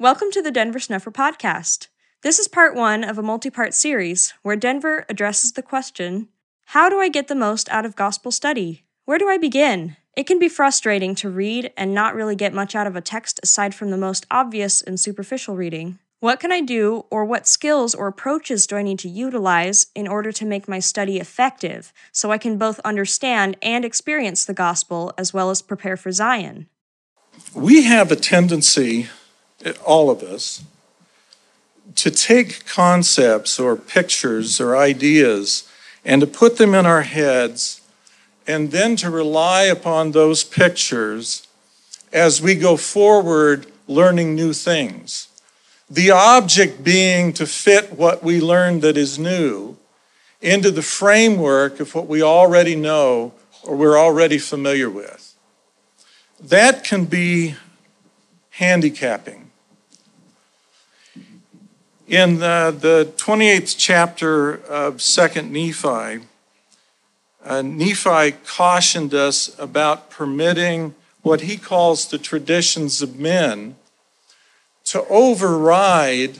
Welcome to the Denver Snuffer podcast. This is part one of a multi part series where Denver addresses the question How do I get the most out of gospel study? Where do I begin? It can be frustrating to read and not really get much out of a text aside from the most obvious and superficial reading. What can I do, or what skills or approaches do I need to utilize in order to make my study effective so I can both understand and experience the gospel as well as prepare for Zion? We have a tendency, all of us, to take concepts or pictures or ideas and to put them in our heads and then to rely upon those pictures as we go forward learning new things. The object being to fit what we learn that is new into the framework of what we already know or we're already familiar with. That can be handicapping. In the, the 28th chapter of 2nd Nephi, uh, Nephi cautioned us about permitting what he calls the traditions of men to override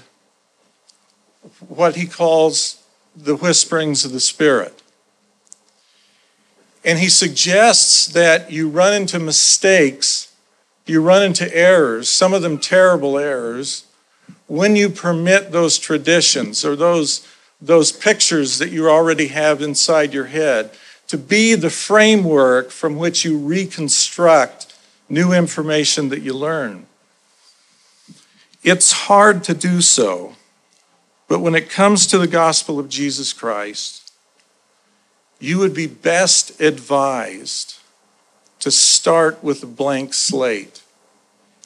what he calls the whisperings of the Spirit. And he suggests that you run into mistakes, you run into errors, some of them terrible errors, when you permit those traditions or those, those pictures that you already have inside your head to be the framework from which you reconstruct new information that you learn. It's hard to do so, but when it comes to the gospel of Jesus Christ, you would be best advised to start with a blank slate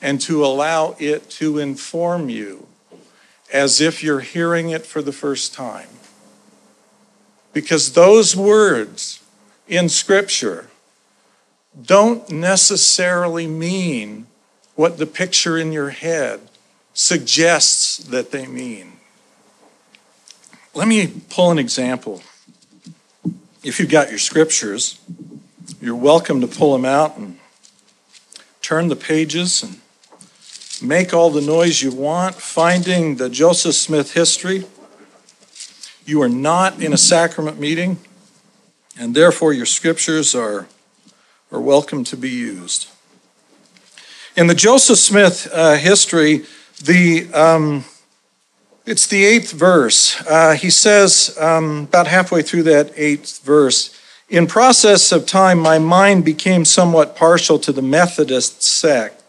and to allow it to inform you as if you're hearing it for the first time. Because those words in Scripture don't necessarily mean what the picture in your head suggests that they mean. Let me pull an example. If you've got your scriptures, you're welcome to pull them out and turn the pages and make all the noise you want, finding the Joseph Smith history. You are not in a sacrament meeting and therefore your scriptures are, are welcome to be used. In the Joseph Smith uh, history, the um, it's the eighth verse. Uh, he says um, about halfway through that eighth verse. In process of time, my mind became somewhat partial to the Methodist sect,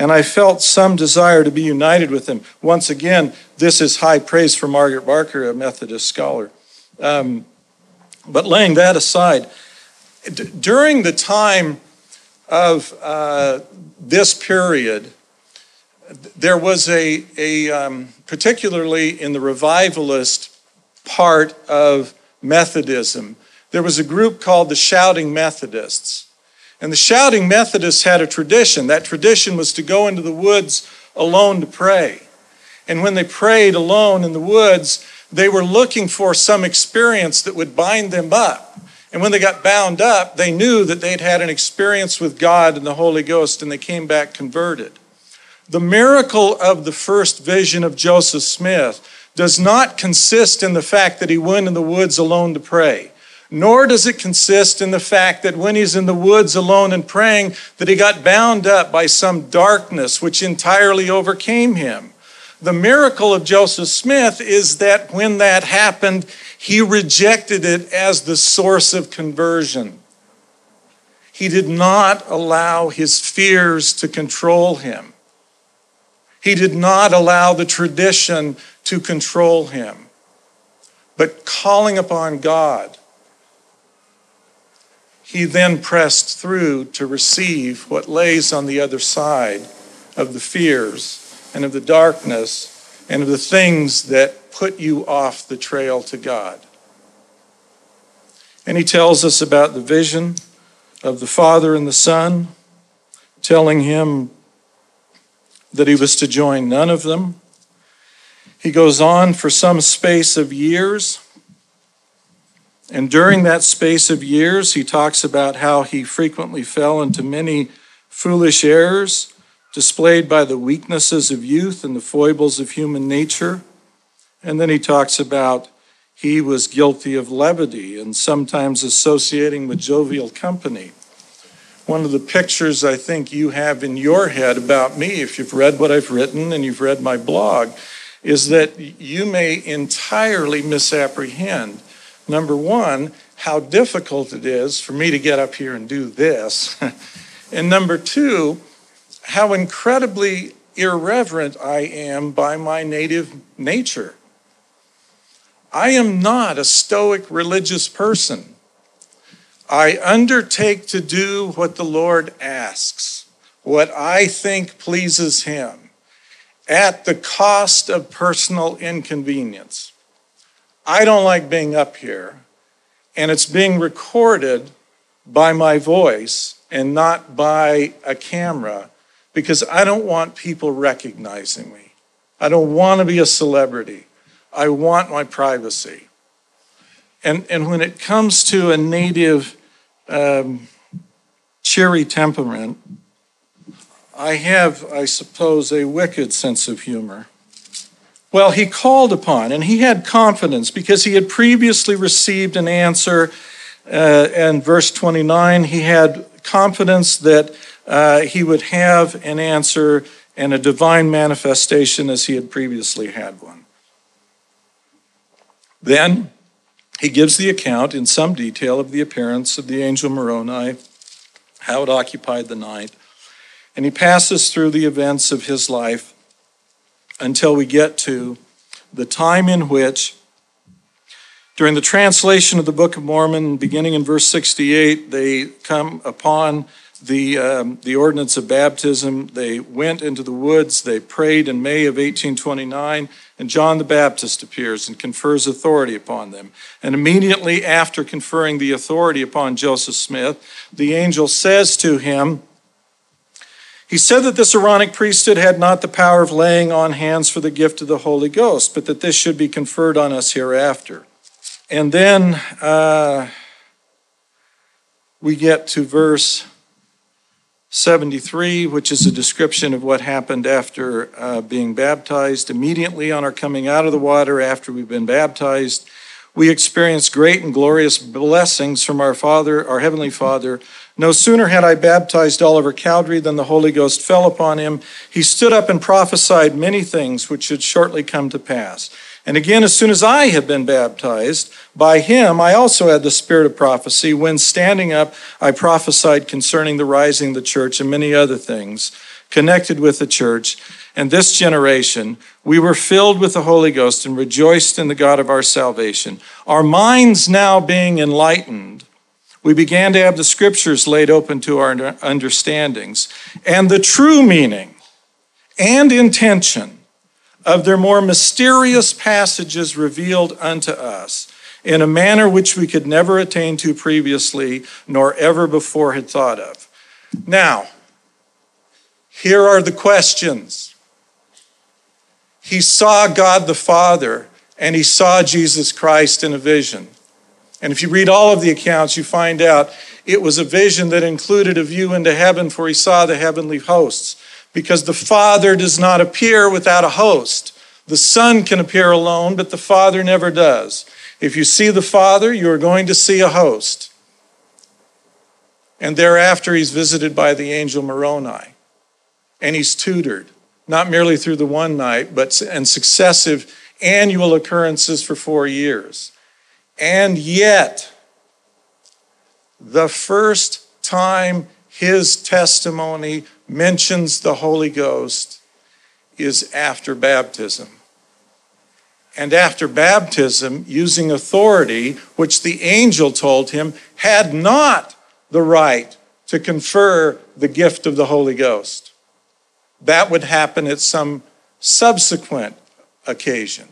and I felt some desire to be united with them. Once again, this is high praise for Margaret Barker, a Methodist scholar. Um, but laying that aside, d- during the time of uh, this period, there was a, a um, particularly in the revivalist part of Methodism, there was a group called the Shouting Methodists. And the Shouting Methodists had a tradition. That tradition was to go into the woods alone to pray. And when they prayed alone in the woods, they were looking for some experience that would bind them up. And when they got bound up, they knew that they'd had an experience with God and the Holy Ghost, and they came back converted. The miracle of the first vision of Joseph Smith does not consist in the fact that he went in the woods alone to pray, nor does it consist in the fact that when he's in the woods alone and praying, that he got bound up by some darkness which entirely overcame him. The miracle of Joseph Smith is that when that happened, he rejected it as the source of conversion. He did not allow his fears to control him. He did not allow the tradition to control him. But calling upon God, he then pressed through to receive what lays on the other side of the fears and of the darkness and of the things that put you off the trail to God. And he tells us about the vision of the Father and the Son, telling him that he was to join none of them. He goes on for some space of years. And during that space of years, he talks about how he frequently fell into many foolish errors displayed by the weaknesses of youth and the foibles of human nature. And then he talks about he was guilty of levity and sometimes associating with jovial company. One of the pictures I think you have in your head about me, if you've read what I've written and you've read my blog, is that you may entirely misapprehend. Number one, how difficult it is for me to get up here and do this. and number two, how incredibly irreverent I am by my native nature. I am not a stoic religious person. I undertake to do what the Lord asks, what I think pleases Him, at the cost of personal inconvenience. I don't like being up here, and it's being recorded by my voice and not by a camera because I don't want people recognizing me. I don't want to be a celebrity. I want my privacy. And, and when it comes to a native um, cheery temperament, I have, I suppose, a wicked sense of humor. Well, he called upon and he had confidence because he had previously received an answer. Uh, and verse 29, he had confidence that uh, he would have an answer and a divine manifestation as he had previously had one. Then he gives the account in some detail of the appearance of the angel Moroni, how it occupied the night, and he passes through the events of his life until we get to the time in which, during the translation of the Book of Mormon, beginning in verse 68, they come upon the, um, the ordinance of baptism. They went into the woods, they prayed in May of 1829, and John the Baptist appears and confers authority upon them. And immediately after conferring the authority upon Joseph Smith, the angel says to him, he said that this Aaronic priesthood had not the power of laying on hands for the gift of the Holy Ghost, but that this should be conferred on us hereafter. And then uh, we get to verse 73, which is a description of what happened after uh, being baptized. Immediately on our coming out of the water after we've been baptized, we experienced great and glorious blessings from our Father, our Heavenly Father. No sooner had I baptized Oliver Cowdery than the Holy Ghost fell upon him. He stood up and prophesied many things which should shortly come to pass. And again, as soon as I had been baptized by him, I also had the spirit of prophecy. When standing up, I prophesied concerning the rising of the church and many other things connected with the church. And this generation, we were filled with the Holy Ghost and rejoiced in the God of our salvation. Our minds now being enlightened, we began to have the scriptures laid open to our understandings and the true meaning and intention of their more mysterious passages revealed unto us in a manner which we could never attain to previously, nor ever before had thought of. Now, here are the questions. He saw God the Father and he saw Jesus Christ in a vision. And if you read all of the accounts, you find out it was a vision that included a view into heaven, for he saw the heavenly hosts because the Father does not appear without a host. The Son can appear alone, but the Father never does. If you see the Father, you are going to see a host. And thereafter, he's visited by the angel Moroni, and he's tutored, not merely through the one night, but and successive annual occurrences for four years. And yet, the first time his testimony mentions the Holy Ghost is after baptism. And after baptism, using authority, which the angel told him had not the right to confer the gift of the Holy Ghost. That would happen at some subsequent occasion.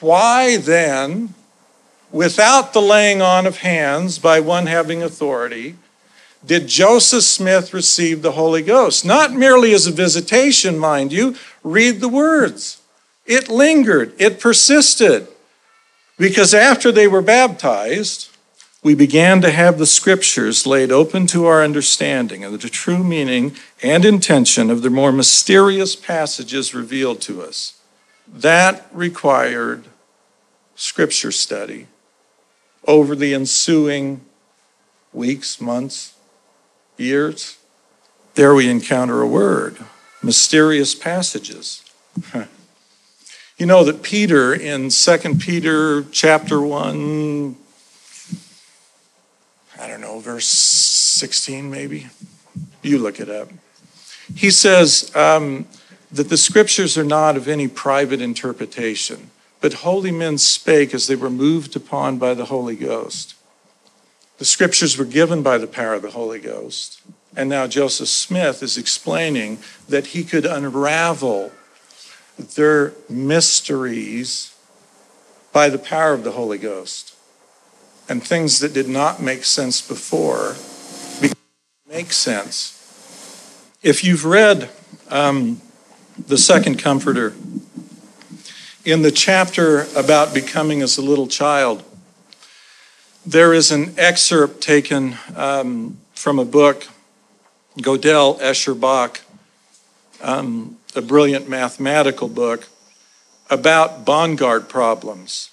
Why then, without the laying on of hands by one having authority, did Joseph Smith receive the Holy Ghost? Not merely as a visitation, mind you. Read the words. It lingered, it persisted. Because after they were baptized, we began to have the scriptures laid open to our understanding of the true meaning and intention of the more mysterious passages revealed to us. That required scripture study over the ensuing weeks, months, years. There we encounter a word mysterious passages. you know that Peter in 2 Peter chapter 1 I don't know, verse 16 maybe. You look it up. He says um, that the scriptures are not of any private interpretation, but holy men spake as they were moved upon by the Holy Ghost. The scriptures were given by the power of the Holy Ghost. And now Joseph Smith is explaining that he could unravel their mysteries by the power of the Holy Ghost and things that did not make sense before make sense. If you've read um, the second comforter, in the chapter about becoming as a little child, there is an excerpt taken um, from a book, Gödel Escher Bach, um, a brilliant mathematical book, about Bongard problems.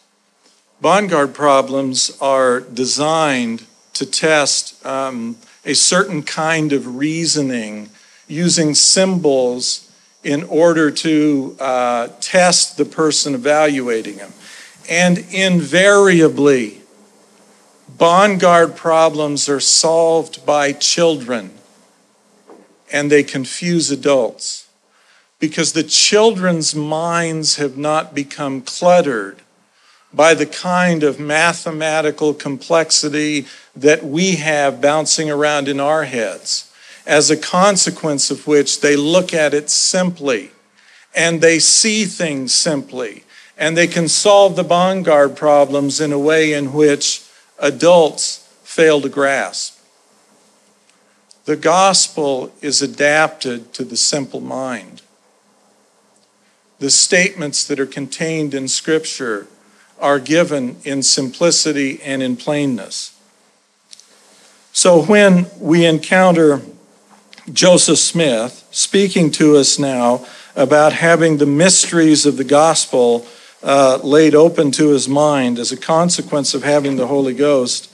Bongard problems are designed to test um, a certain kind of reasoning using symbols in order to uh, test the person evaluating them. And invariably, Bongard problems are solved by children and they confuse adults because the children's minds have not become cluttered by the kind of mathematical complexity that we have bouncing around in our heads, as a consequence of which they look at it simply and they see things simply and they can solve the Bongard problems in a way in which adults fail to grasp. The gospel is adapted to the simple mind. The statements that are contained in Scripture are given in simplicity and in plainness. So when we encounter Joseph Smith speaking to us now about having the mysteries of the gospel uh, laid open to his mind as a consequence of having the Holy Ghost,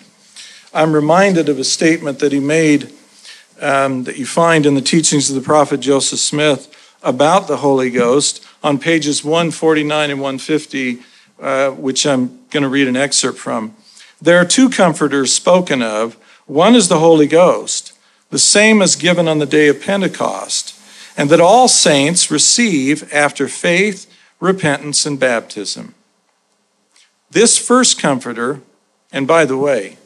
I'm reminded of a statement that he made um, that you find in the teachings of the prophet Joseph Smith about the Holy Ghost on pages 149 and 150 uh, which I'm going to read an excerpt from. There are two comforters spoken of. One is the Holy Ghost, the same as given on the day of Pentecost, and that all saints receive after faith, repentance, and baptism. This first comforter, and by the way,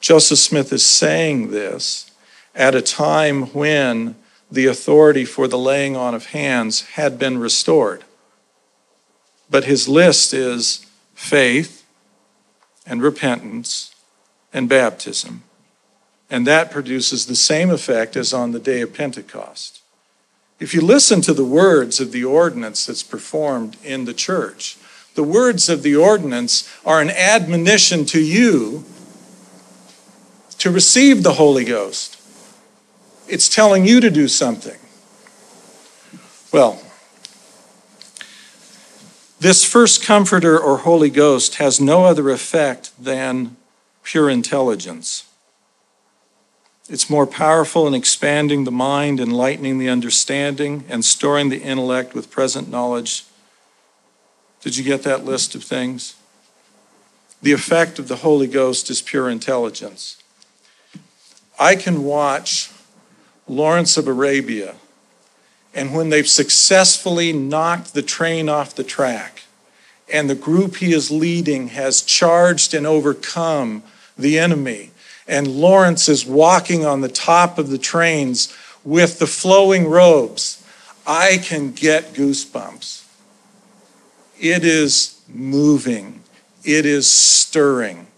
Joseph Smith is saying this at a time when the authority for the laying on of hands had been restored. But his list is faith and repentance and baptism. And that produces the same effect as on the day of Pentecost. If you listen to the words of the ordinance that's performed in the church, the words of the ordinance are an admonition to you to receive the Holy Ghost. It's telling you to do something. Well, this first comforter or Holy Ghost has no other effect than pure intelligence. It's more powerful in expanding the mind, enlightening the understanding, and storing the intellect with present knowledge. Did you get that list of things? The effect of the Holy Ghost is pure intelligence. I can watch Lawrence of Arabia and when they've successfully knocked the train off the track, and the group he is leading has charged and overcome the enemy, and Lawrence is walking on the top of the trains with the flowing robes, I can get goosebumps. It is moving, it is stirring.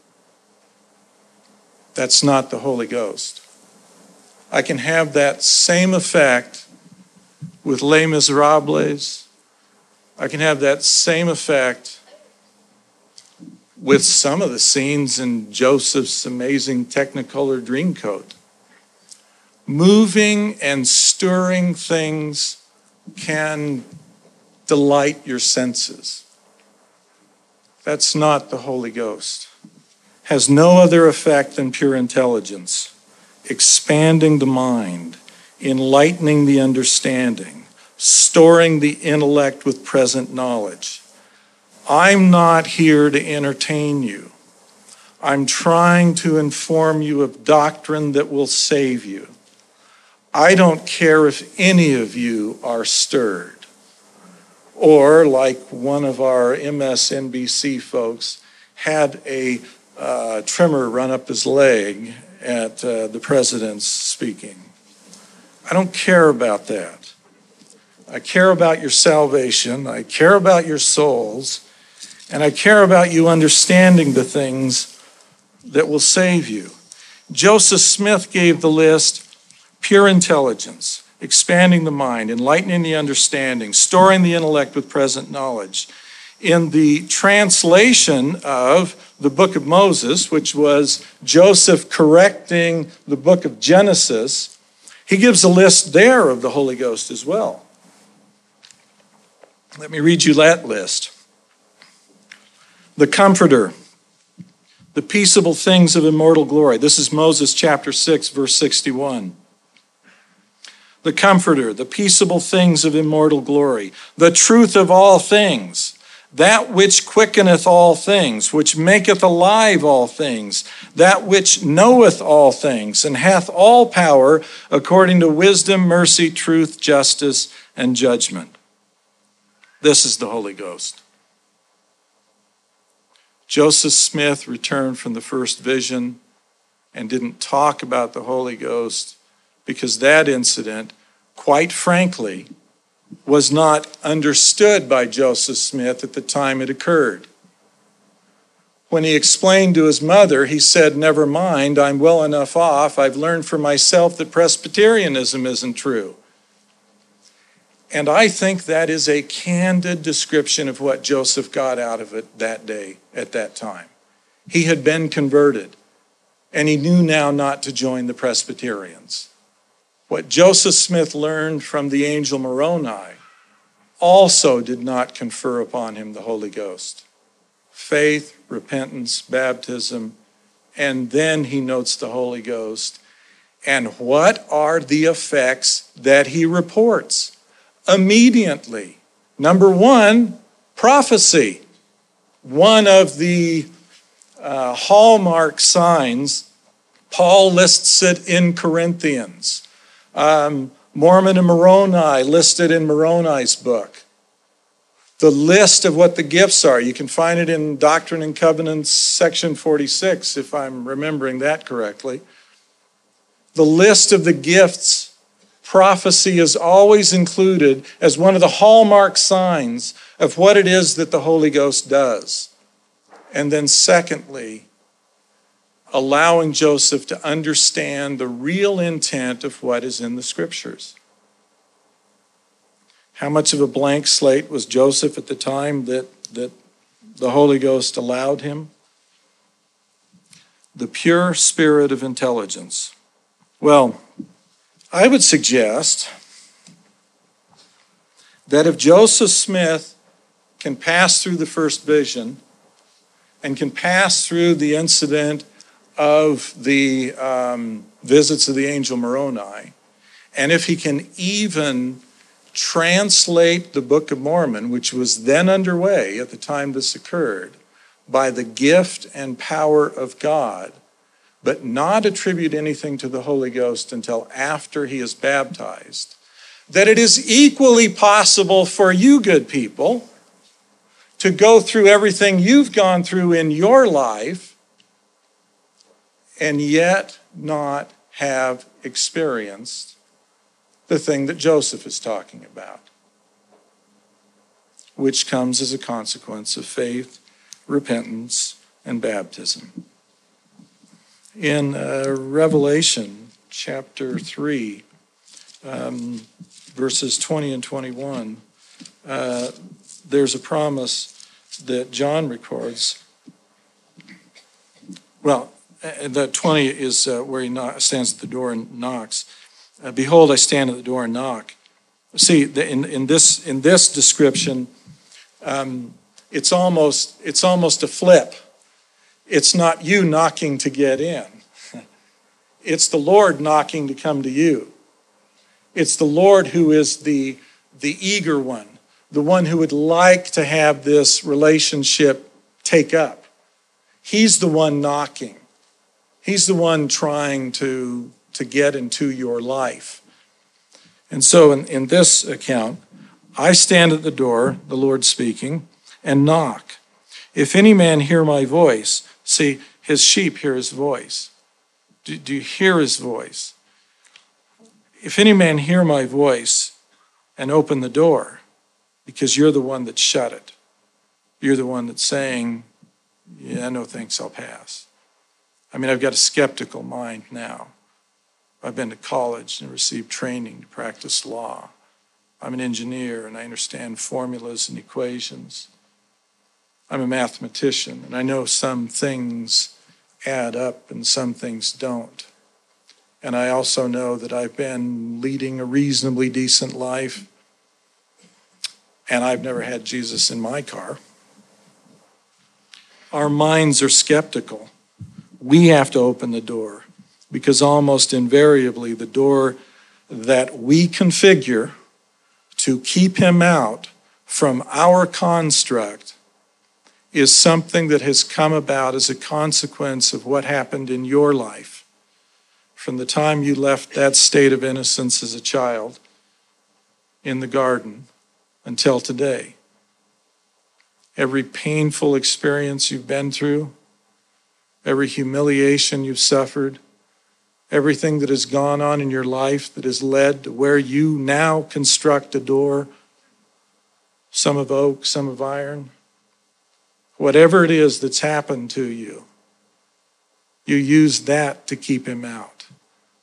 That's not the Holy Ghost. I can have that same effect with Les Miserables, I can have that same effect with some of the scenes in Joseph's amazing Technicolor Dreamcoat. Moving and stirring things can delight your senses. That's not the Holy Ghost. Has no other effect than pure intelligence, expanding the mind, enlightening the understanding, storing the intellect with present knowledge. I'm not here to entertain you. I'm trying to inform you of doctrine that will save you. I don't care if any of you are stirred. Or, like one of our MSNBC folks, had a uh, trimmer run up his leg at uh, the president's speaking. I don't care about that. I care about your salvation. I care about your souls. And I care about you understanding the things that will save you. Joseph Smith gave the list pure intelligence, expanding the mind, enlightening the understanding, storing the intellect with present knowledge. In the translation of the book of Moses, which was Joseph correcting the book of Genesis, he gives a list there of the Holy Ghost as well. Let me read you that list. The Comforter, the peaceable things of immortal glory. This is Moses chapter 6, verse 61 the Comforter, the peaceable things of immortal glory, the truth of all things, that which quickeneth all things, which maketh alive all things, that which knoweth all things, and hath all power according to wisdom, mercy, truth, justice, and judgment. This is the Holy Ghost. Joseph Smith returned from the first vision and didn't talk about the Holy Ghost because that incident, quite frankly, was not understood by Joseph Smith at the time it occurred. When he explained to his mother, he said, Never mind, I'm well enough off. I've learned for myself that Presbyterianism isn't true. And I think that is a candid description of what Joseph got out of it that day, at that time. He had been converted, and he knew now not to join the Presbyterians. What Joseph Smith learned from the angel Moroni also did not confer upon him the Holy Ghost. Faith, repentance, baptism, and then he notes the Holy Ghost. And what are the effects that he reports? Immediately. Number one, prophecy. One of the uh, hallmark signs, Paul lists it in Corinthians. Um, Mormon and Moroni listed in Moroni's book. The list of what the gifts are, you can find it in Doctrine and Covenants, section 46, if I'm remembering that correctly. The list of the gifts, prophecy is always included as one of the hallmark signs of what it is that the Holy Ghost does. And then, secondly, allowing Joseph to understand the real intent of what is in the scriptures. How much of a blank slate was Joseph at the time that, that the Holy Ghost allowed him? The pure spirit of intelligence. Well, I would suggest that if Joseph Smith can pass through the first vision and can pass through the incident of the um, visits of the angel Moroni, and if he can even translate the Book of Mormon, which was then underway at the time this occurred, by the gift and power of God, but not attribute anything to the Holy Ghost until after he is baptized, that it is equally possible for you, good people, to go through everything you've gone through in your life and yet not have experienced the thing that Joseph is talking about, which comes as a consequence of faith, repentance, and baptism. In uh, Revelation chapter 3, um, verses 20 and 21, uh, there's a promise that John records well, the 20 is uh, where he stands at the door and knocks. Uh, Behold, I stand at the door and knock. See, the, in, in, this, in this description, um, it's, almost, it's almost a flip. It's not you knocking to get in, it's the Lord knocking to come to you. It's the Lord who is the, the eager one, the one who would like to have this relationship take up. He's the one knocking. He's the one trying to, to get into your life. And so in, in this account, I stand at the door, the Lord speaking, and knock. If any man hear my voice, see, his sheep hear his voice. Do, do you hear his voice? If any man hear my voice and open the door, because you're the one that shut it, you're the one that's saying, Yeah, no thanks, I'll pass. I mean, I've got a skeptical mind now. I've been to college and received training to practice law. I'm an engineer and I understand formulas and equations. I'm a mathematician and I know some things add up and some things don't. And I also know that I've been leading a reasonably decent life and I've never had Jesus in my car. Our minds are skeptical we have to open the door because almost invariably the door that we configure to keep him out from our construct is something that has come about as a consequence of what happened in your life from the time you left that state of innocence as a child in the garden until today. Every painful experience you've been through, every humiliation you've suffered, everything that has gone on in your life that has led to where you now construct a door, some of oak, some of iron. Whatever it is that's happened to you, you use that to keep him out.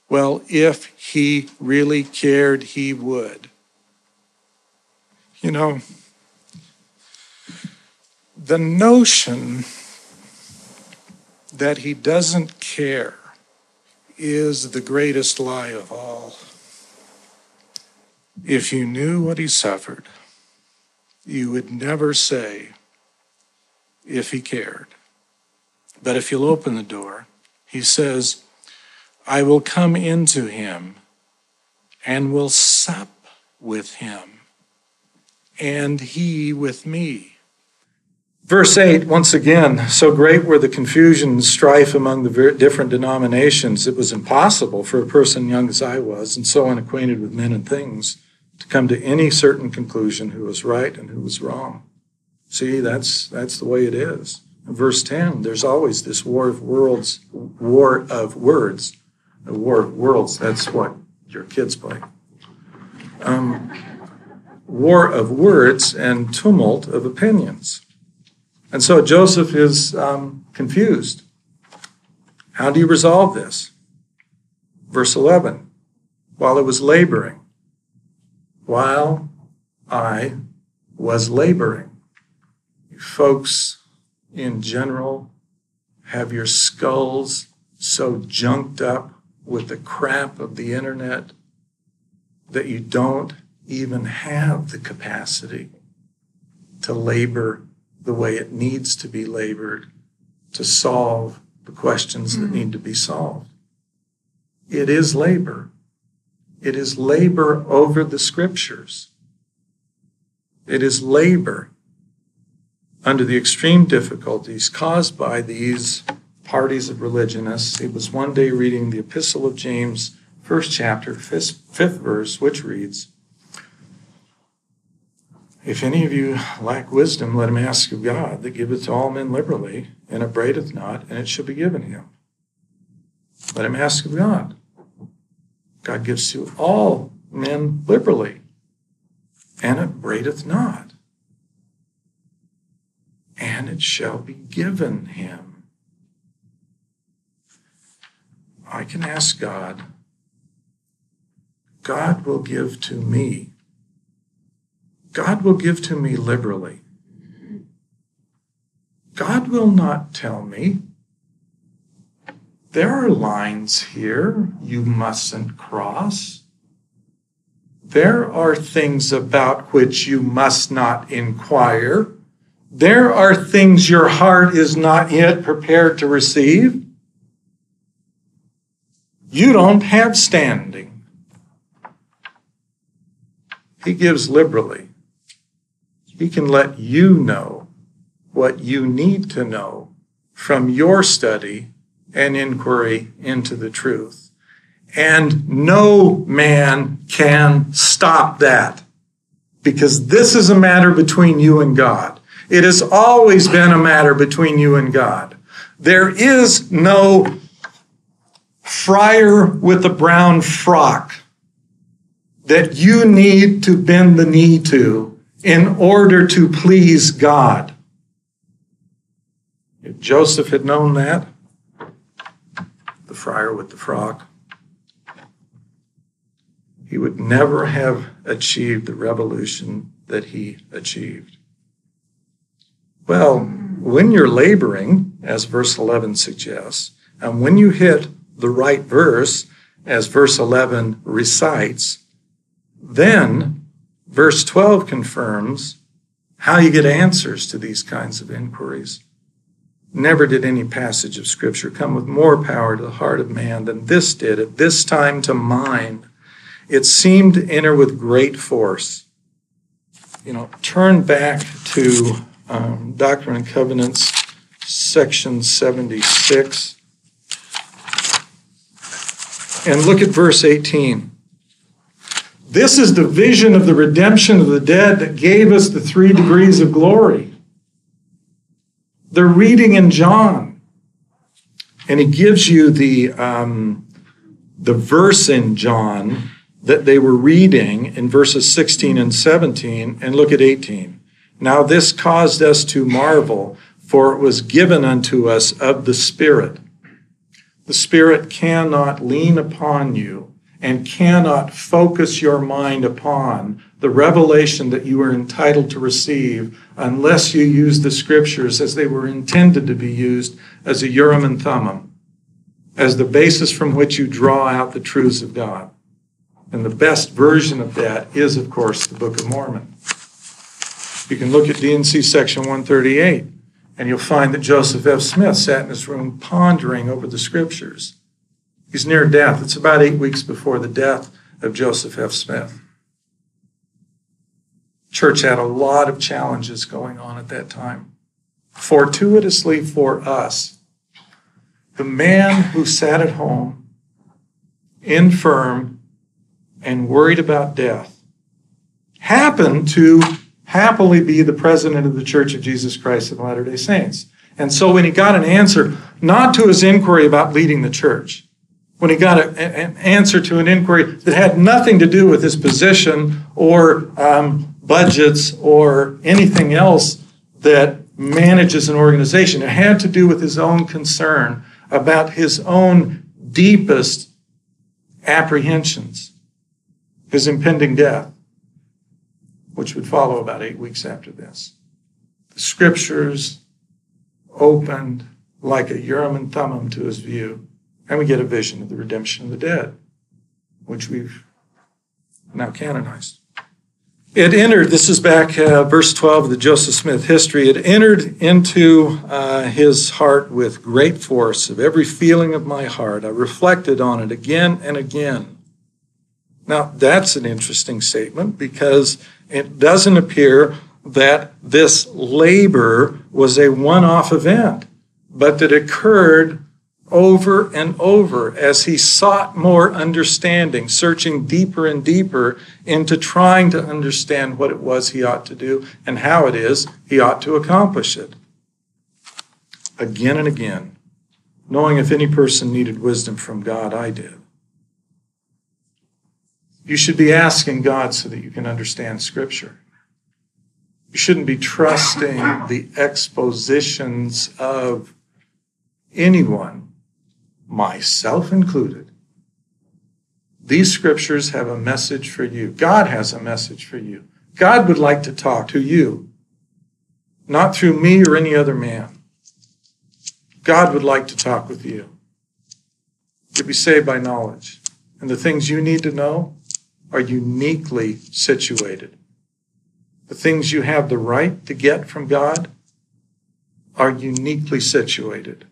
Well, if he really cared, he would. You know, the notion that he doesn't care is the greatest lie of all. If you knew what he suffered, you would never say if he cared. But if you'll open the door, he says, I will come into him and will sup with him, and he with me. Verse 8, once again, so great were the confusion and strife among the different denominations, it was impossible for a person young as I was and so unacquainted with men and things to come to any certain conclusion who was right and who was wrong. See, that's, that's the way it is. In verse 10, there's always this war of worlds, war of words. A war of worlds, that's what your kids play. Um, war of words and tumult of opinions. And so Joseph is um, confused. How do you resolve this? Verse 11 While I was laboring, while I was laboring. folks in general have your skulls so junked up with the crap of the internet that you don't even have the capacity to labor the way it needs to be labored to solve the questions that hmm. need to be solved. It is labor. It is labor over the scriptures. It is labor under the extreme difficulties caused by these parties of religionists. It was one day reading the Epistle of James, first chapter, fifth, fifth verse, which reads, if any of you lack wisdom, let him ask of God, that giveth to all men liberally, and upbraideth not, and it shall be given him. Let him ask of God. God gives to all men liberally, and upbraideth not, and it shall be given him. I can ask God. God will give to me God will give to me liberally. God will not tell me there are lines here you mustn't cross. There are things about which you must not inquire. There are things your heart is not yet prepared to receive. You don't have standing. He gives liberally. He can let you know what you need to know from your study and inquiry into the truth. And no man can stop that because this is a matter between you and God. It has always been a matter between you and God. There is no friar with a brown frock that you need to bend the knee to in order to please God. If Joseph had known that, the friar with the frock, he would never have achieved the revolution that he achieved. Well, when you're laboring, as verse 11 suggests, and when you hit the right verse, as verse 11 recites, then verse 12 confirms how you get answers to these kinds of inquiries. Never did any passage of Scripture come with more power to the heart of man than this did at this time to mine. It seemed to enter with great force. You know, turn back to um, Doctrine and Covenants, section 76, and look at verse 18. This is the vision of the redemption of the dead that gave us the three degrees of glory. They're reading in John. And he gives you the, um, the verse in John that they were reading in verses 16 and 17. And look at 18. Now this caused us to marvel, for it was given unto us of the Spirit. The Spirit cannot lean upon you and cannot focus your mind upon the revelation that you are entitled to receive unless you use the scriptures as they were intended to be used as a Urim and Thummim, as the basis from which you draw out the truths of God. And the best version of that is, of course, the Book of Mormon. You can look at D&C section 138, and you'll find that Joseph F. Smith sat in his room pondering over the scriptures. He's near death. It's about eight weeks before the death of Joseph F. Smith church had a lot of challenges going on at that time. Fortuitously for us, the man who sat at home, infirm, and worried about death happened to happily be the president of the Church of Jesus Christ of Latter day Saints. And so when he got an answer, not to his inquiry about leading the church, when he got a, an answer to an inquiry that had nothing to do with his position or um, budgets or anything else that manages an organization. It had to do with his own concern about his own deepest apprehensions, his impending death, which would follow about eight weeks after this. The scriptures opened like a Urim and Thummim to his view, and we get a vision of the redemption of the dead, which we've now canonized. It entered, this is back uh, verse 12 of the Joseph Smith history. It entered into uh, his heart with great force of every feeling of my heart. I reflected on it again and again. Now, that's an interesting statement because it doesn't appear that this labor was a one off event, but that occurred over and over as he sought more understanding, searching deeper and deeper into trying to understand what it was he ought to do and how it is he ought to accomplish it. Again and again, knowing if any person needed wisdom from God, I did. You should be asking God so that you can understand Scripture. You shouldn't be trusting the expositions of anyone myself included, these scriptures have a message for you. God has a message for you. God would like to talk to you, not through me or any other man. God would like to talk with you. You'll be saved by knowledge. And the things you need to know are uniquely situated. The things you have the right to get from God are uniquely situated.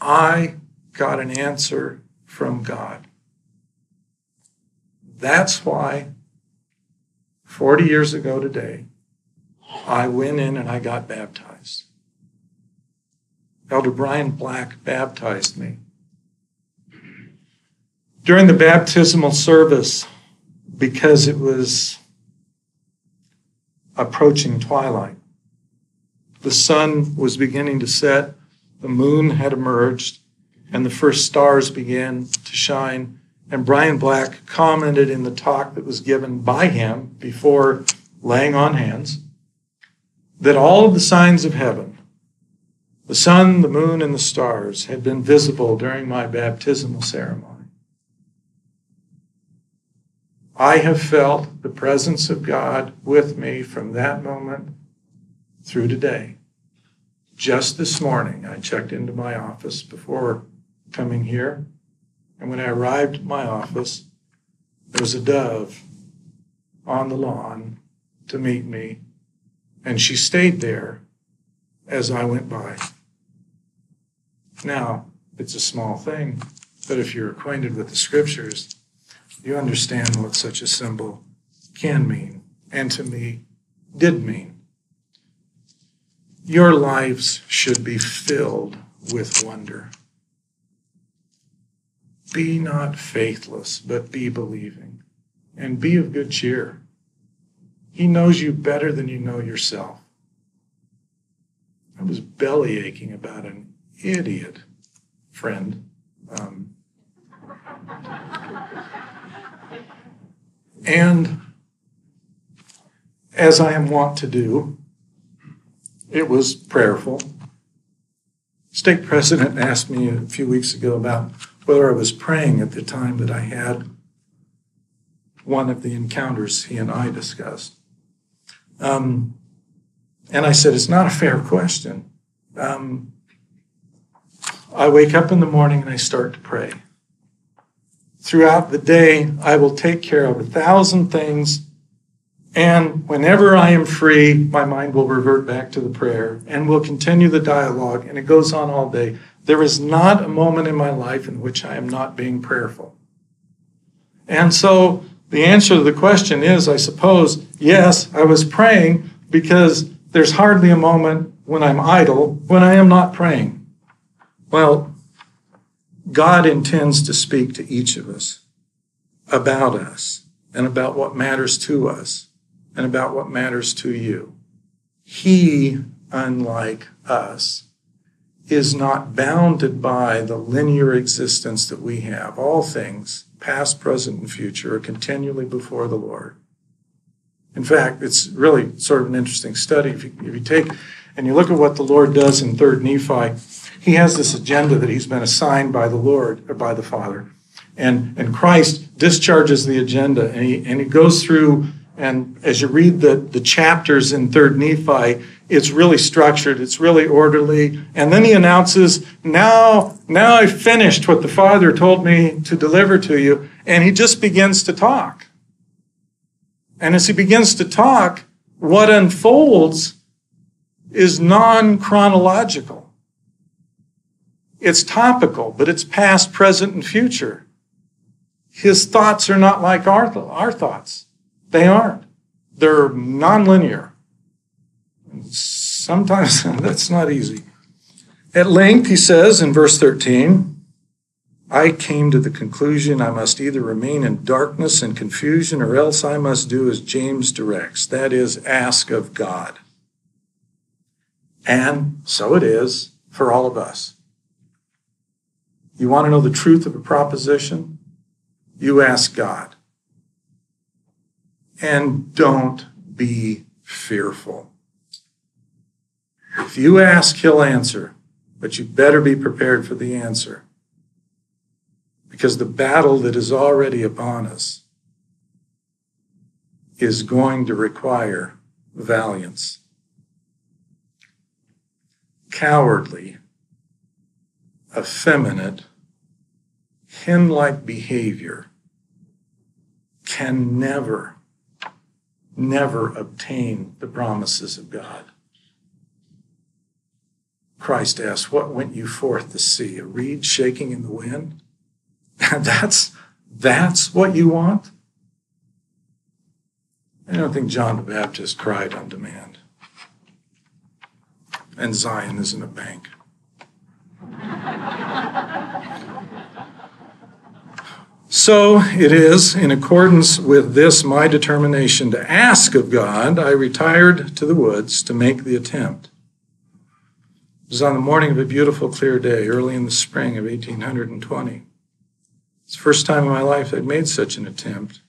I got an answer from God. That's why 40 years ago today, I went in and I got baptized. Elder Brian Black baptized me. During the baptismal service, because it was approaching twilight, the sun was beginning to set, the moon had emerged, and the first stars began to shine. And Brian Black commented in the talk that was given by him before laying on hands that all of the signs of heaven, the sun, the moon, and the stars, had been visible during my baptismal ceremony. I have felt the presence of God with me from that moment through today. Just this morning, I checked into my office before coming here, and when I arrived at my office, there was a dove on the lawn to meet me, and she stayed there as I went by. Now, it's a small thing, but if you're acquainted with the scriptures, you understand what such a symbol can mean, and to me, did mean. Your lives should be filled with wonder. Be not faithless, but be believing, and be of good cheer. He knows you better than you know yourself. I was belly aching about an idiot friend. Um, and as I am wont to do, it was prayerful. State president asked me a few weeks ago about whether I was praying at the time that I had one of the encounters he and I discussed. Um, and I said, It's not a fair question. Um, I wake up in the morning and I start to pray. Throughout the day, I will take care of a thousand things and whenever I am free, my mind will revert back to the prayer and will continue the dialogue, and it goes on all day. There is not a moment in my life in which I am not being prayerful. And so the answer to the question is, I suppose, yes, I was praying because there's hardly a moment when I'm idle when I am not praying. Well, God intends to speak to each of us about us and about what matters to us and about what matters to you. He, unlike us, is not bounded by the linear existence that we have. All things, past, present, and future, are continually before the Lord. In fact, it's really sort of an interesting study. If you, if you take and you look at what the Lord does in 3rd Nephi, he has this agenda that he's been assigned by the Lord, or by the Father. And, and Christ discharges the agenda, and he, and he goes through and as you read the, the chapters in 3rd Nephi, it's really structured, it's really orderly. And then he announces, Now, now I've finished what the Father told me to deliver to you. And he just begins to talk. And as he begins to talk, what unfolds is non chronological. It's topical, but it's past, present, and future. His thoughts are not like our, our thoughts. They aren't. They're nonlinear. Sometimes that's not easy. At length, he says in verse 13, I came to the conclusion I must either remain in darkness and confusion or else I must do as James directs that is, ask of God. And so it is for all of us. You want to know the truth of a proposition? You ask God and don't be fearful. If you ask, he'll answer, but you better be prepared for the answer. Because the battle that is already upon us is going to require valiance. Cowardly, effeminate hen like behavior can never, never obtain the promises of God. Christ asked, What went you forth to see? A reed shaking in the wind? that's, that's what you want? I don't think John the Baptist cried on demand. And Zion isn't a bank. So it is, in accordance with this my determination to ask of God, I retired to the woods to make the attempt. It was on the morning of a beautiful, clear day, early in the spring of 1820. It's the first time in my life I'd made such an attempt.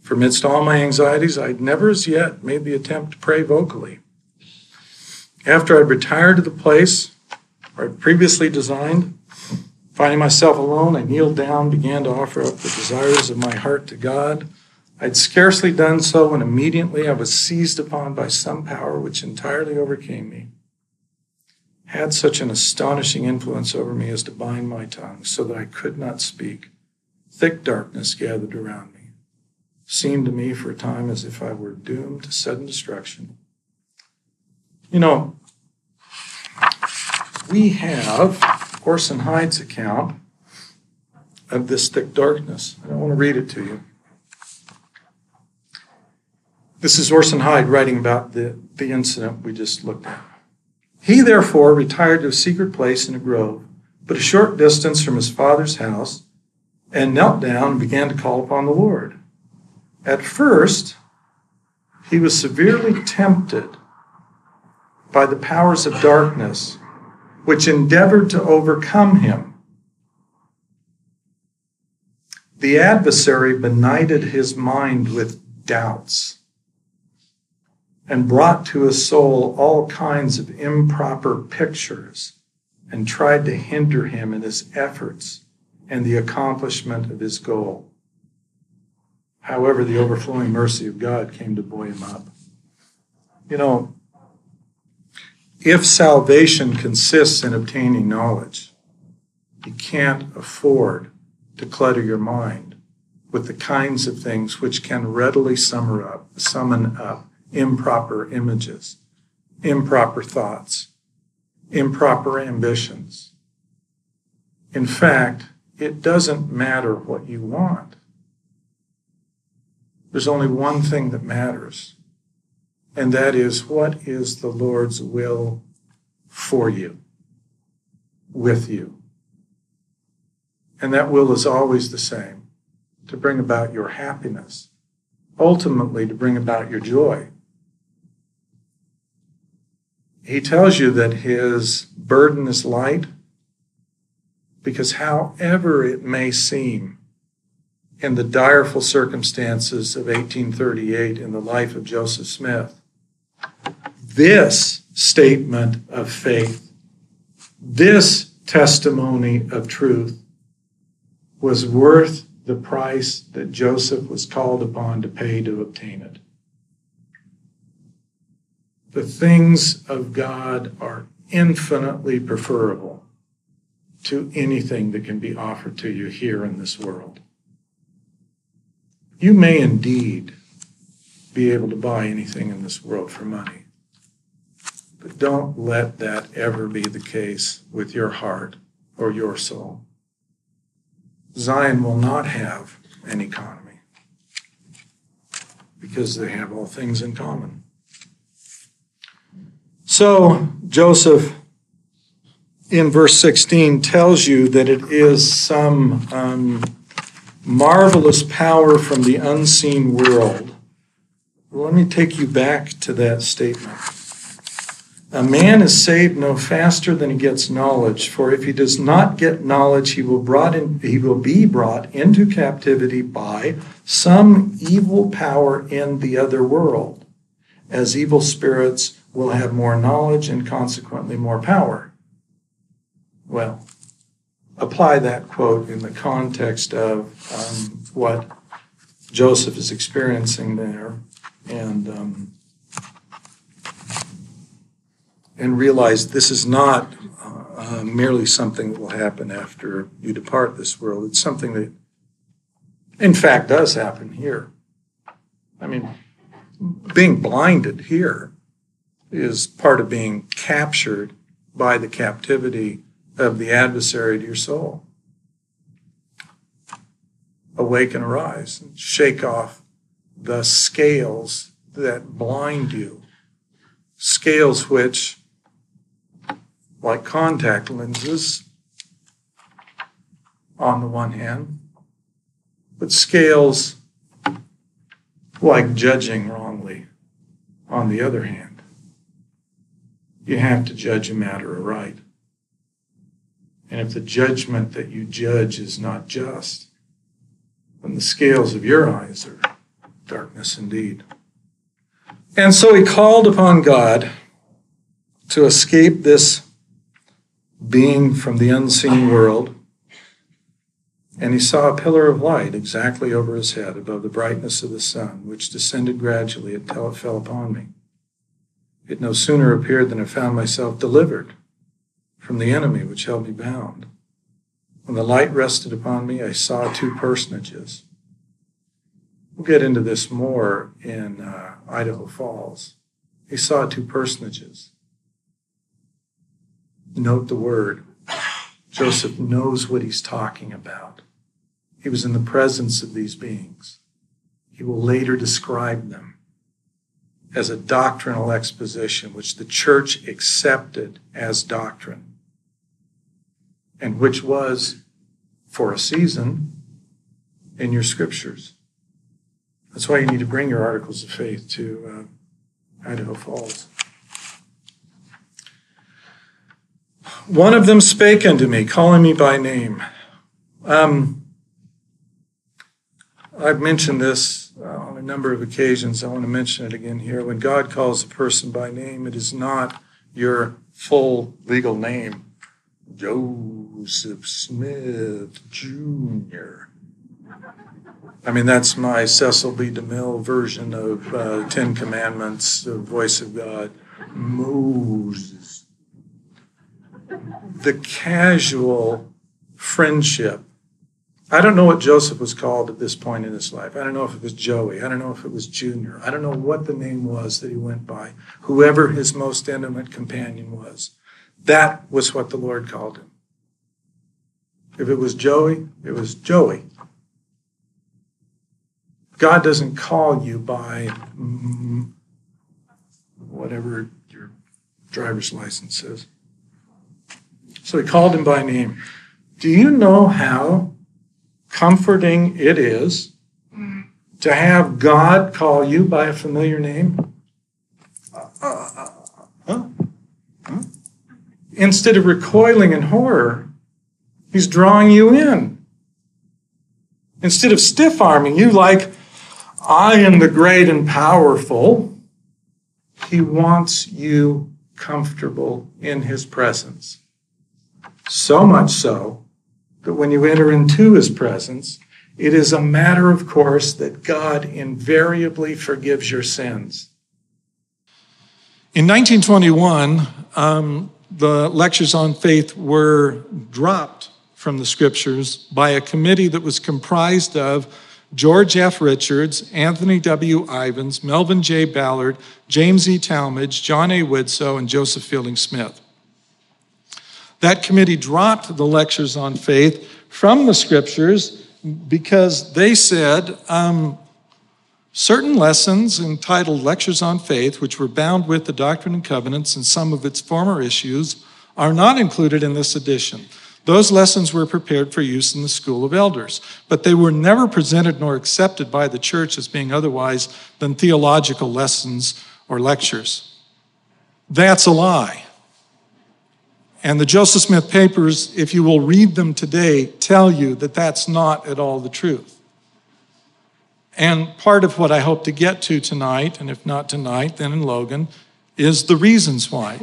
For amidst all my anxieties, I'd never as yet made the attempt to pray vocally. After I'd retired to the place where I'd previously designed, Finding myself alone, I kneeled down, began to offer up the desires of my heart to God. I'd scarcely done so when immediately I was seized upon by some power which entirely overcame me. Had such an astonishing influence over me as to bind my tongue so that I could not speak. Thick darkness gathered around me. Seemed to me for a time as if I were doomed to sudden destruction. You know, we have Orson Hyde's account of this thick darkness. I don't want to read it to you. This is Orson Hyde writing about the, the incident we just looked at. He therefore retired to a secret place in a grove, but a short distance from his father's house, and knelt down and began to call upon the Lord. At first, he was severely tempted by the powers of darkness which endeavored to overcome him. The adversary benighted his mind with doubts and brought to his soul all kinds of improper pictures and tried to hinder him in his efforts and the accomplishment of his goal. However, the overflowing mercy of God came to buoy him up. You know, if salvation consists in obtaining knowledge, you can't afford to clutter your mind with the kinds of things which can readily summer up, summon up improper images, improper thoughts, improper ambitions. In fact, it doesn't matter what you want. There's only one thing that matters, and that is what is the Lord's will for you, with you. And that will is always the same to bring about your happiness, ultimately, to bring about your joy. He tells you that his burden is light because, however it may seem, in the direful circumstances of 1838 in the life of Joseph Smith, this statement of faith, this testimony of truth, was worth the price that Joseph was called upon to pay to obtain it. The things of God are infinitely preferable to anything that can be offered to you here in this world. You may indeed be able to buy anything in this world for money. But don't let that ever be the case with your heart or your soul. Zion will not have an economy because they have all things in common. So, Joseph in verse 16 tells you that it is some um, marvelous power from the unseen world let me take you back to that statement. A man is saved no faster than he gets knowledge, for if he does not get knowledge, he will, brought in, he will be brought into captivity by some evil power in the other world, as evil spirits will have more knowledge and consequently more power. Well, apply that quote in the context of um, what Joseph is experiencing there and um, and realize this is not uh, uh, merely something that will happen after you depart this world. It's something that, in fact, does happen here. I mean, being blinded here is part of being captured by the captivity of the adversary to your soul. Awake and arise and shake off the scales that blind you. Scales which, like contact lenses, on the one hand, but scales like judging wrongly on the other hand. You have to judge a matter aright. And if the judgment that you judge is not just, then the scales of your eyes are darkness indeed. And so he called upon God to escape this being from the unseen world. And he saw a pillar of light exactly over his head above the brightness of the sun, which descended gradually until it fell upon me. It no sooner appeared than I found myself delivered from the enemy which held me bound. When the light rested upon me, I saw two personages. We'll get into this more in uh, Idaho Falls. He saw two personages. Note the word. Joseph knows what he's talking about. He was in the presence of these beings. He will later describe them as a doctrinal exposition, which the church accepted as doctrine and which was for a season in your scriptures. That's why you need to bring your articles of faith to uh, Idaho Falls. One of them spake unto me, calling me by name. Um, I've mentioned this uh, on a number of occasions. I want to mention it again here. When God calls a person by name, it is not your full legal name. Joseph Smith Jr. I mean, that's my Cecil B. DeMille version of uh, Ten Commandments, the voice of God. Moses. The casual friendship. I don't know what Joseph was called at this point in his life. I don't know if it was Joey. I don't know if it was Junior. I don't know what the name was that he went by. Whoever his most intimate companion was. That was what the Lord called him. If it was Joey, it was Joey. God doesn't call you by mm, whatever your driver's license says. So he called him by name. Do you know how comforting it is to have God call you by a familiar name? Uh, uh, uh, huh? Instead of recoiling in horror, he's drawing you in. Instead of stiff arming you like, I am the great and powerful, he wants you comfortable in his presence. So much so that when you enter into his presence, it is a matter of course that God invariably forgives your sins. In 1921, um, the lectures on faith were dropped from the scriptures by a committee that was comprised of George F. Richards, Anthony W. Ivins, Melvin J. Ballard, James E. Talmage, John A. Widtsoe, and Joseph Fielding Smith. That committee dropped the lectures on faith from the scriptures because they said um, certain lessons entitled Lectures on Faith, which were bound with the Doctrine and Covenants and some of its former issues, are not included in this edition. Those lessons were prepared for use in the School of Elders, but they were never presented nor accepted by the church as being otherwise than theological lessons or lectures. That's a lie. And the Joseph Smith papers, if you will read them today, tell you that that's not at all the truth. And part of what I hope to get to tonight, and if not tonight, then in Logan, is the reasons why.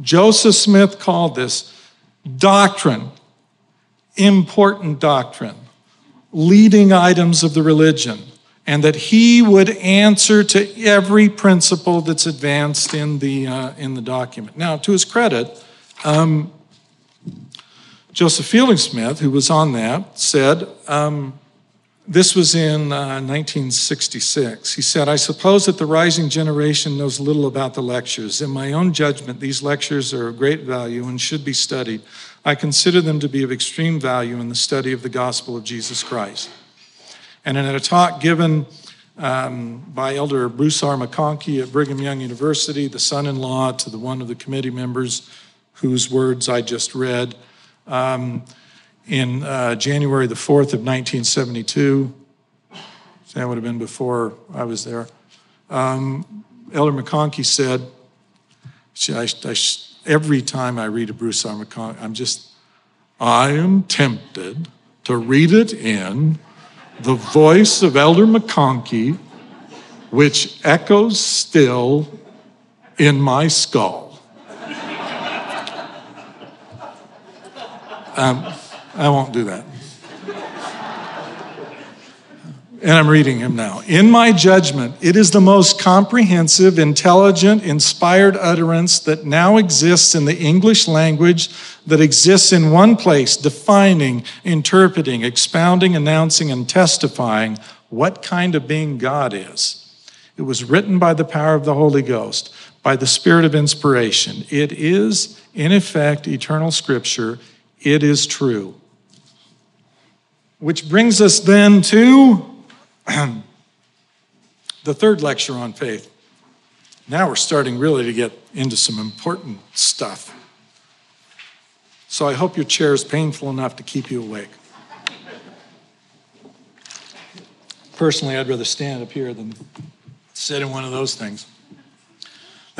Joseph Smith called this doctrine, important doctrine, leading items of the religion, and that he would answer to every principle that's advanced in the, uh, in the document. Now, to his credit, um, Joseph Fielding Smith, who was on that, said, um, this was in uh, 1966. He said, I suppose that the rising generation knows little about the lectures. In my own judgment, these lectures are of great value and should be studied. I consider them to be of extreme value in the study of the gospel of Jesus Christ. And in a talk given um, by Elder Bruce R. McConkie at Brigham Young University, the son in law to the one of the committee members whose words I just read, um, in uh, January the 4th of 1972. That would have been before I was there. Um, Elder McConkie said, I, I, every time I read a Bruce R. McConkie, I'm just, I am tempted to read it in the voice of Elder McConkie, which echoes still in my skull. Um, I won't do that. And I'm reading him now. In my judgment, it is the most comprehensive, intelligent, inspired utterance that now exists in the English language that exists in one place, defining, interpreting, expounding, announcing, and testifying what kind of being God is. It was written by the power of the Holy Ghost, by the Spirit of inspiration. It is, in effect, eternal scripture. It is true. Which brings us then to the third lecture on faith. Now we're starting really to get into some important stuff. So I hope your chair is painful enough to keep you awake. Personally, I'd rather stand up here than sit in one of those things.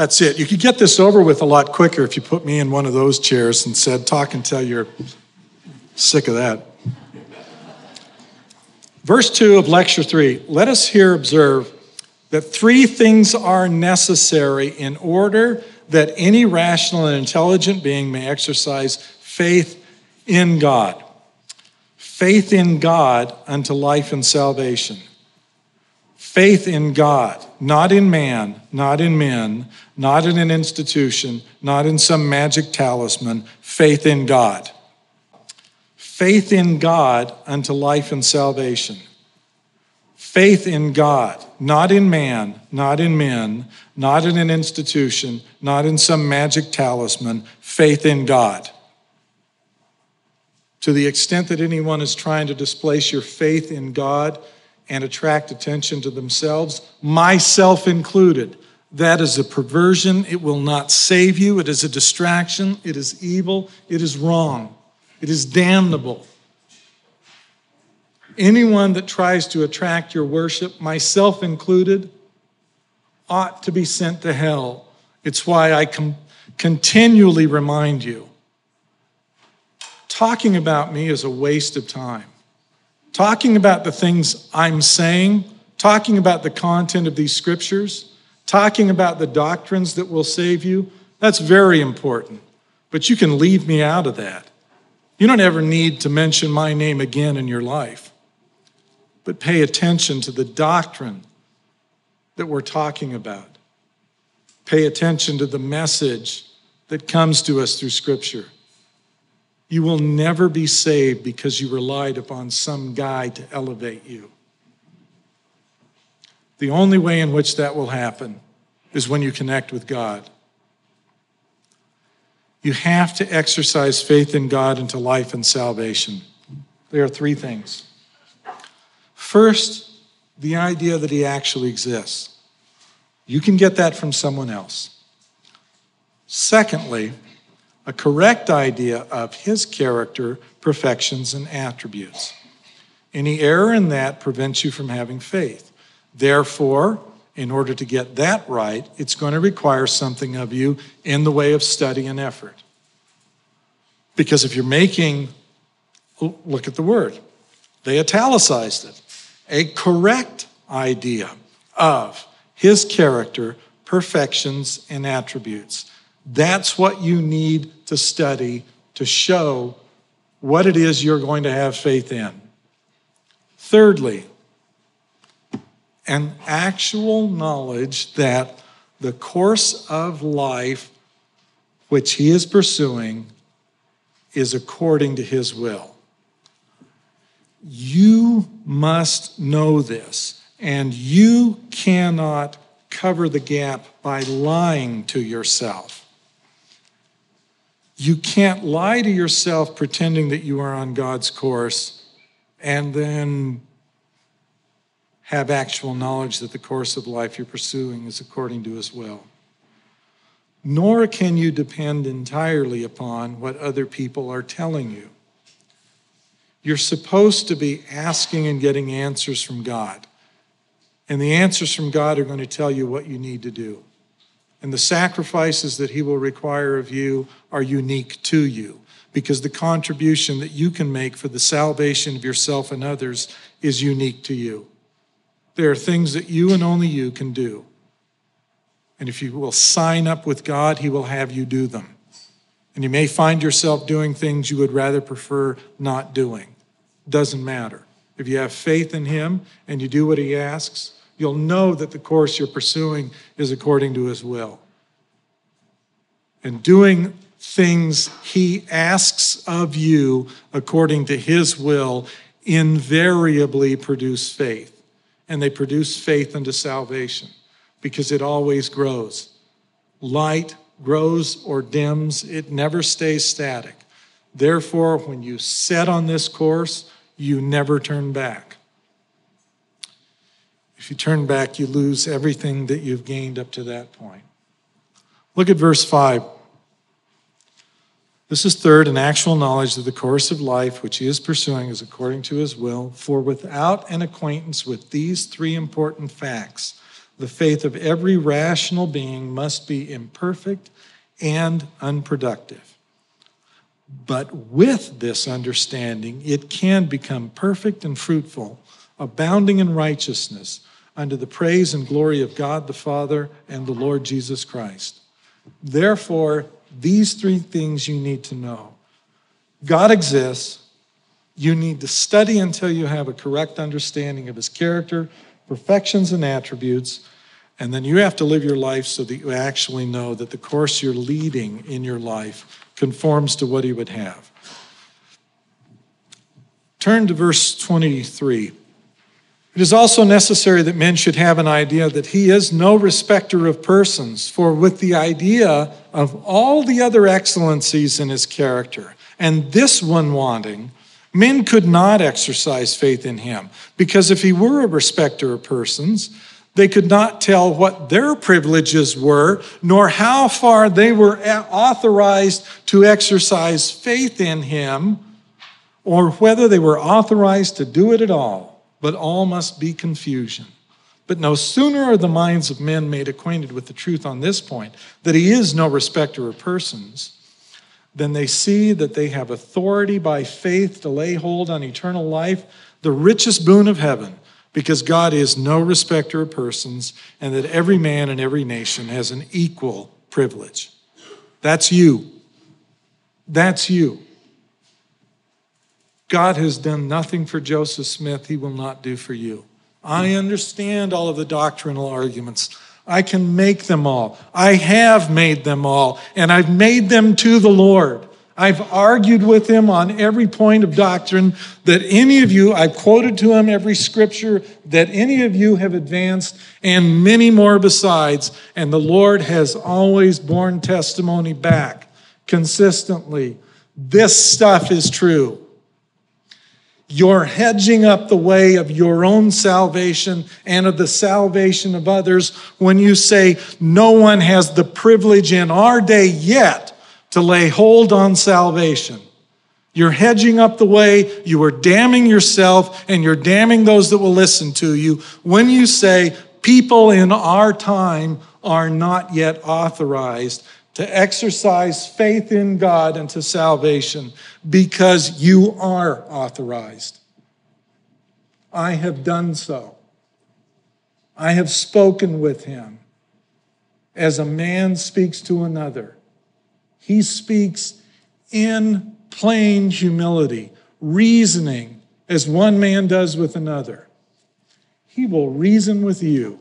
That's it. You could get this over with a lot quicker if you put me in one of those chairs and said, talk until you're sick of that. Verse 2 of lecture 3 let us here observe that three things are necessary in order that any rational and intelligent being may exercise faith in God. Faith in God unto life and salvation. Faith in God, not in man, not in men, not in an institution, not in some magic talisman. Faith in God faith in God unto life and salvation. Faith in God, not in man, not in men, not in an institution, not in some magic talisman, faith in God. To the extent that anyone is trying to displace your faith in God and attract attention to themselves, myself included, that is a perversion. It will not save you. It is a distraction. It is evil. It is wrong. It is damnable. Anyone that tries to attract your worship, myself included, ought to be sent to hell. It's why I com- continually remind you talking about me is a waste of time. Talking about the things I'm saying, talking about the content of these scriptures, talking about the doctrines that will save you, that's very important. But you can leave me out of that. You don't ever need to mention my name again in your life. But pay attention to the doctrine that we're talking about. Pay attention to the message that comes to us through Scripture. You will never be saved because you relied upon some guy to elevate you. The only way in which that will happen is when you connect with God. You have to exercise faith in God into life and salvation. There are three things. First, the idea that He actually exists. You can get that from someone else. Secondly, a correct idea of His character, perfections, and attributes. Any error in that prevents you from having faith. Therefore, in order to get that right, it's going to require something of you in the way of study and effort. Because if you're making, look at the word, they italicized it, a correct idea of his character, perfections, and attributes. That's what you need to study to show what it is you're going to have faith in. Thirdly, an actual knowledge that the course of life which he is pursuing is according to his will. You must know this, and you cannot cover the gap by lying to yourself. You can't lie to yourself pretending that you are on God's course and then have actual knowledge that the course of life you're pursuing is according to His will. Nor can you depend entirely upon what other people are telling you. You're supposed to be asking and getting answers from God. And the answers from God are going to tell you what you need to do. And the sacrifices that He will require of you are unique to you because the contribution that you can make for the salvation of yourself and others is unique to you. There are things that you and only you can do. And if you will sign up with God, He will have you do them. And you may find yourself doing things you would rather prefer not doing. Doesn't matter. If you have faith in Him and you do what He asks, you'll know that the course you're pursuing is according to His will. And doing things He asks of you according to His will invariably produce faith. And they produce faith unto salvation because it always grows. Light grows or dims, it never stays static. Therefore, when you set on this course, you never turn back. If you turn back, you lose everything that you've gained up to that point. Look at verse 5. This is third, an actual knowledge of the course of life which he is pursuing is according to his will. For without an acquaintance with these three important facts, the faith of every rational being must be imperfect and unproductive. But with this understanding, it can become perfect and fruitful, abounding in righteousness, unto the praise and glory of God the Father and the Lord Jesus Christ. Therefore, these three things you need to know God exists. You need to study until you have a correct understanding of his character, perfections, and attributes. And then you have to live your life so that you actually know that the course you're leading in your life conforms to what he would have. Turn to verse 23. It is also necessary that men should have an idea that he is no respecter of persons, for with the idea of all the other excellencies in his character, and this one wanting, men could not exercise faith in him, because if he were a respecter of persons, they could not tell what their privileges were, nor how far they were authorized to exercise faith in him, or whether they were authorized to do it at all. But all must be confusion. But no sooner are the minds of men made acquainted with the truth on this point, that he is no respecter of persons, than they see that they have authority by faith to lay hold on eternal life, the richest boon of heaven because God is no respecter of persons and that every man in every nation has an equal privilege. That's you. That's you. God has done nothing for Joseph Smith, he will not do for you. I understand all of the doctrinal arguments. I can make them all. I have made them all, and I've made them to the Lord. I've argued with him on every point of doctrine that any of you, I've quoted to him every scripture that any of you have advanced, and many more besides. And the Lord has always borne testimony back consistently. This stuff is true. You're hedging up the way of your own salvation and of the salvation of others when you say, No one has the privilege in our day yet to lay hold on salvation. You're hedging up the way, you are damning yourself, and you're damning those that will listen to you when you say, People in our time are not yet authorized to exercise faith in God unto salvation because you are authorized. I have done so. I have spoken with him as a man speaks to another. He speaks in plain humility, reasoning as one man does with another. He will reason with you.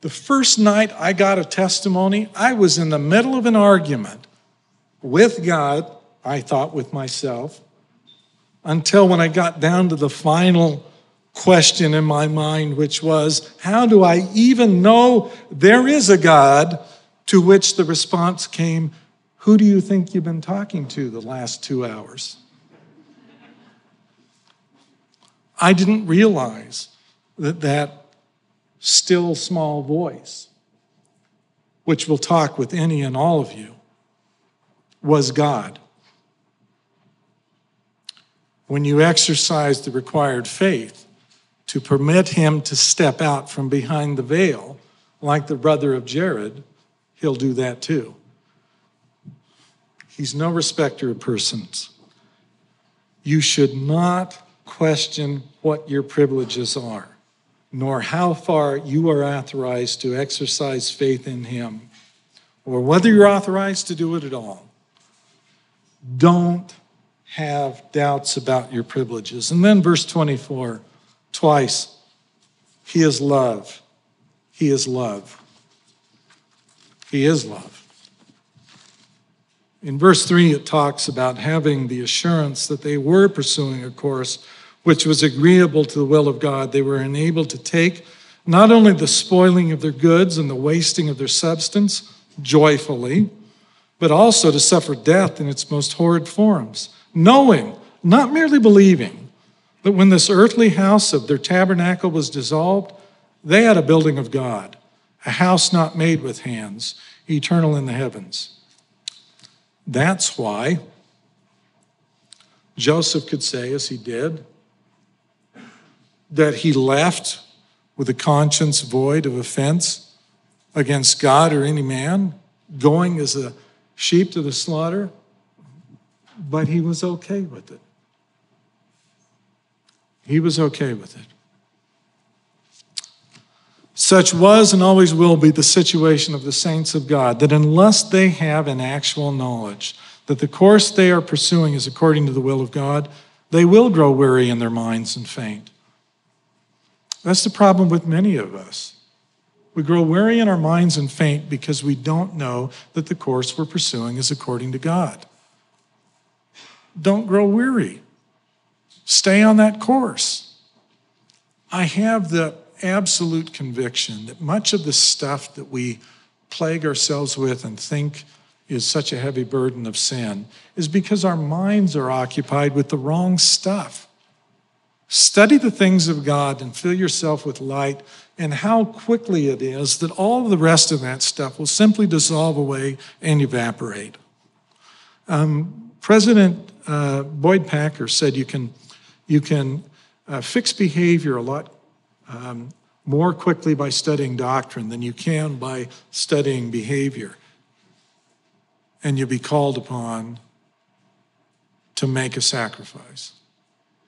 The first night I got a testimony, I was in the middle of an argument with God, I thought with myself, until when I got down to the final question in my mind, which was, How do I even know there is a God? To which the response came, Who do you think you've been talking to the last two hours? I didn't realize that that still small voice, which will talk with any and all of you, was God. When you exercise the required faith to permit him to step out from behind the veil, like the brother of Jared, he'll do that too. He's no respecter of persons. You should not question what your privileges are, nor how far you are authorized to exercise faith in Him, or whether you're authorized to do it at all. Don't have doubts about your privileges. And then, verse 24, twice, He is love. He is love. He is love. In verse 3, it talks about having the assurance that they were pursuing a course which was agreeable to the will of God. They were enabled to take not only the spoiling of their goods and the wasting of their substance joyfully, but also to suffer death in its most horrid forms, knowing, not merely believing, that when this earthly house of their tabernacle was dissolved, they had a building of God, a house not made with hands, eternal in the heavens. That's why Joseph could say, as he did, that he left with a conscience void of offense against God or any man, going as a sheep to the slaughter, but he was okay with it. He was okay with it. Such was and always will be the situation of the saints of God, that unless they have an actual knowledge that the course they are pursuing is according to the will of God, they will grow weary in their minds and faint. That's the problem with many of us. We grow weary in our minds and faint because we don't know that the course we're pursuing is according to God. Don't grow weary. Stay on that course. I have the absolute conviction that much of the stuff that we plague ourselves with and think is such a heavy burden of sin is because our minds are occupied with the wrong stuff. Study the things of God and fill yourself with light, and how quickly it is that all the rest of that stuff will simply dissolve away and evaporate. Um, President uh, Boyd Packer said you can, you can uh, fix behavior a lot um, more quickly by studying doctrine than you can by studying behavior. And you'll be called upon to make a sacrifice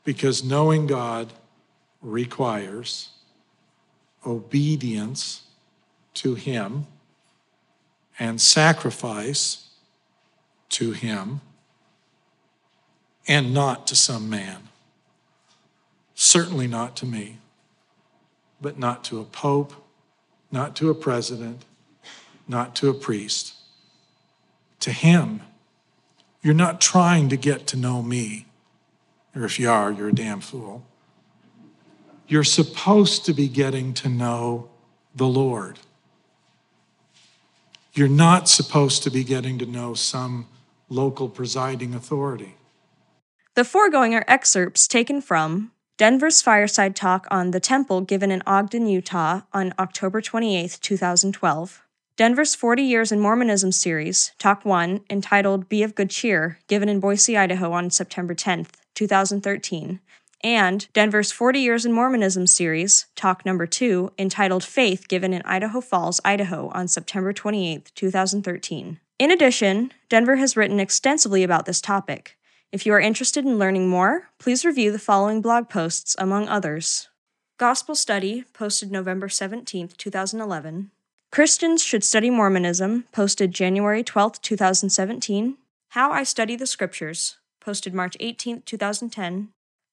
because knowing God requires obedience to Him and sacrifice to Him and not to some man. Certainly not to me, but not to a pope, not to a president, not to a priest. To Him. You're not trying to get to know me or if you are, you're a damn fool. You're supposed to be getting to know the Lord. You're not supposed to be getting to know some local presiding authority. The foregoing are excerpts taken from Denver's Fireside Talk on the Temple given in Ogden, Utah on October 28, 2012. Denver's 40 Years in Mormonism series, Talk 1, entitled Be of Good Cheer, given in Boise, Idaho on September 10th. 2013, and Denver's 40 Years in Mormonism series, talk number two, entitled Faith, given in Idaho Falls, Idaho on September 28, 2013. In addition, Denver has written extensively about this topic. If you are interested in learning more, please review the following blog posts, among others. Gospel Study, posted November 17, 2011. Christians Should Study Mormonism, posted January 12, 2017. How I Study the Scriptures, posted March 18, 2010.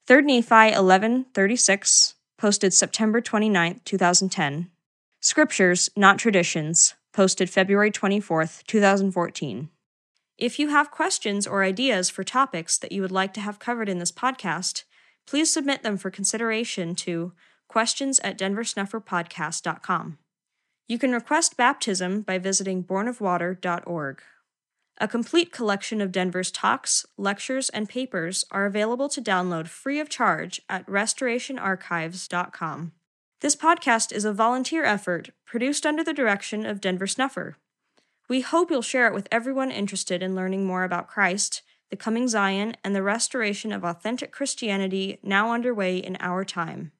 3rd Nephi 1136, posted September 29, 2010. Scriptures, Not Traditions, posted February 24, 2014. If you have questions or ideas for topics that you would like to have covered in this podcast, please submit them for consideration to questions at denversnufferpodcast.com. You can request baptism by visiting bornofwater.org. A complete collection of Denver's talks, lectures, and papers are available to download free of charge at restorationarchives.com. This podcast is a volunteer effort produced under the direction of Denver Snuffer. We hope you'll share it with everyone interested in learning more about Christ, the coming Zion, and the restoration of authentic Christianity now underway in our time.